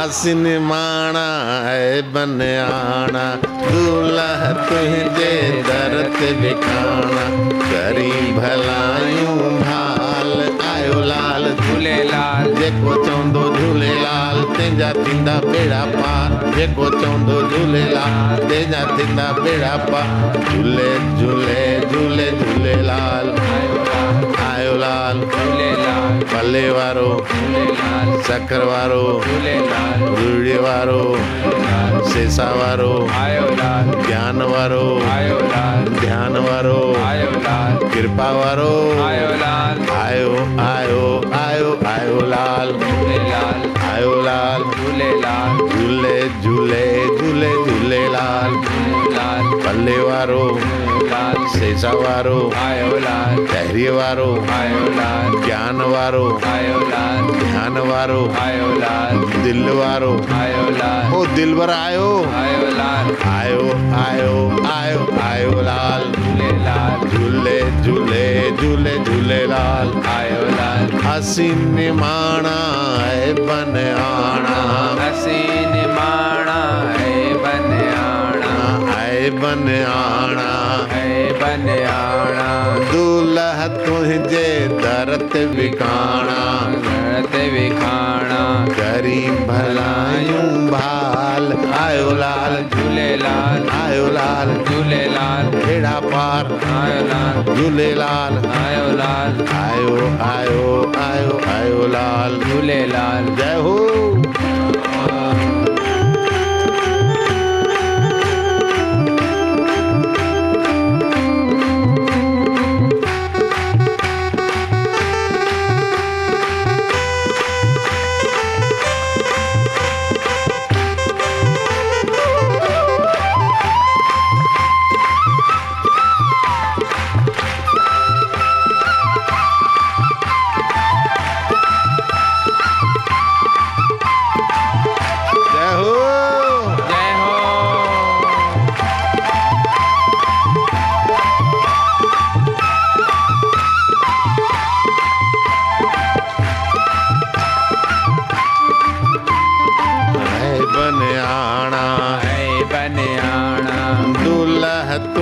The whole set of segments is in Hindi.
असिन माणा है बनयाणा दूल्हा तुझे दर ते विखाणा करी भलायूं भाल आयो लाल। झूलेलाल जेको चवंदो झूलेलाल तंहिंजा थींदा बेड़ा पार जेको चवंदो झूलेलाल तंहिंजा थींदा बेड़ा पार झूले झूले झूले झूलेलाल लाल झूलेलाल पल्ले वारो चकर वारो झूलेलाल वारो, सेसा वारो लाल ज्ञान वारो लाल ध्यान वारो लाल कृपा वारो, आयो लाल आयो आयो आयो लाल आयो लाल, झूले झूले झूले झूलेलाल झूलेलाल पल्ले वारो लाल सेसा वारो आयो लाल टहरी वारो आयो लाल ज्ञान वारो आयो लाल ध्यान वारो आयो लाल दिल वारो आयो। लाल ओ दिलवर आयो आयो लाल आयो आयो आयो आयो लाल। झूलेलाल झूले झूले झूले झूले लाल। आयो लाल हसीन निमाणा है बन आणा। हसीन माणा है बनयाणा है बन आणा। है बनयाणा दूल्हा तुझे दर ते विकाणा। घरत विखाणा करी भलायूं भाल। आयो लाल। झूलेलाल आयो लाल। झूलेलाल बेड़ा पार। आयो लाल। झूलेलाल आयो लाल। आयो आयो आयो आयो लाल। झूलेलाल जय हो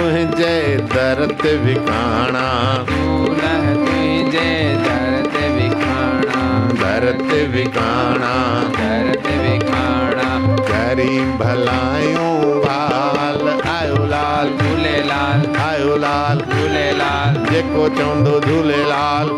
तुझे दर्द विकाणा दूल्ह तुझे दर्द विखाणा दर्द विखाणा जेको चवंदो झूलेलाल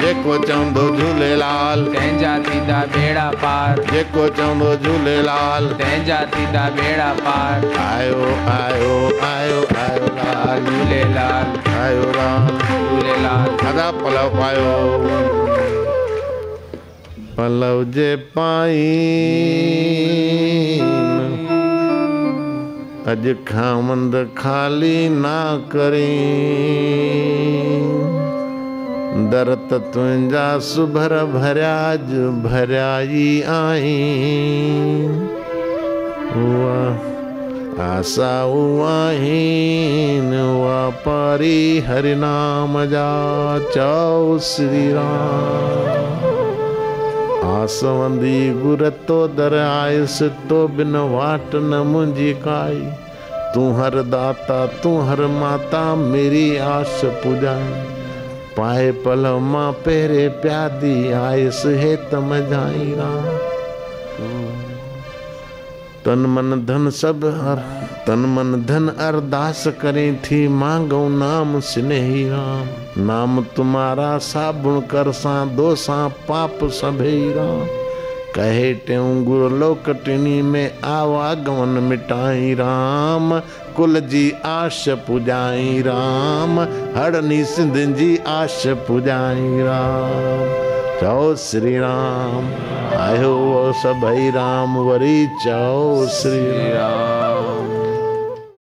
जेको चवंदो झूलेलाल तंहिंजा थींदा बेड़ा पार। जेको चवंदो झूलेलाल तंहिंजा थींदा बेड़ा पार। आयो आयो आयो आयो लाल। झूलेलाल आयो लाल। झूलेलाल सदा पलव पायो। पलव जे पाई। अॼु खामंद ख़ाली ना करी। दर त तुंहिंजा सुभर भरिया अॼु भरिया ई आहीं उहा आसा आहिनि वापारी हरिनाम जा चओ श्री राम आसवंदी गुर तो दर आयसि तो बिन वाट न मुंहिंजी काई। तू हर दाता, तू हर माता, मेरी आश पुॼाई पाए पल माँ पेरे प्यादी आयस हे तम जाई राम। तन मन धन सब हर, तन मन धन अरदास करें थी, मांगो नाम स्नेही राम। नाम तुम्हारा साबुण कर सा, दो सा पाप सभे राम। कहे ट्यूं गुरु लोक टिनी में आवागमन मिटाई राम। कुल जी आश पुजाई राम हड़नी सिंध जी आश पुजाई राम। चओ श्री राम आयो सभई राम वरी चओ श्री राम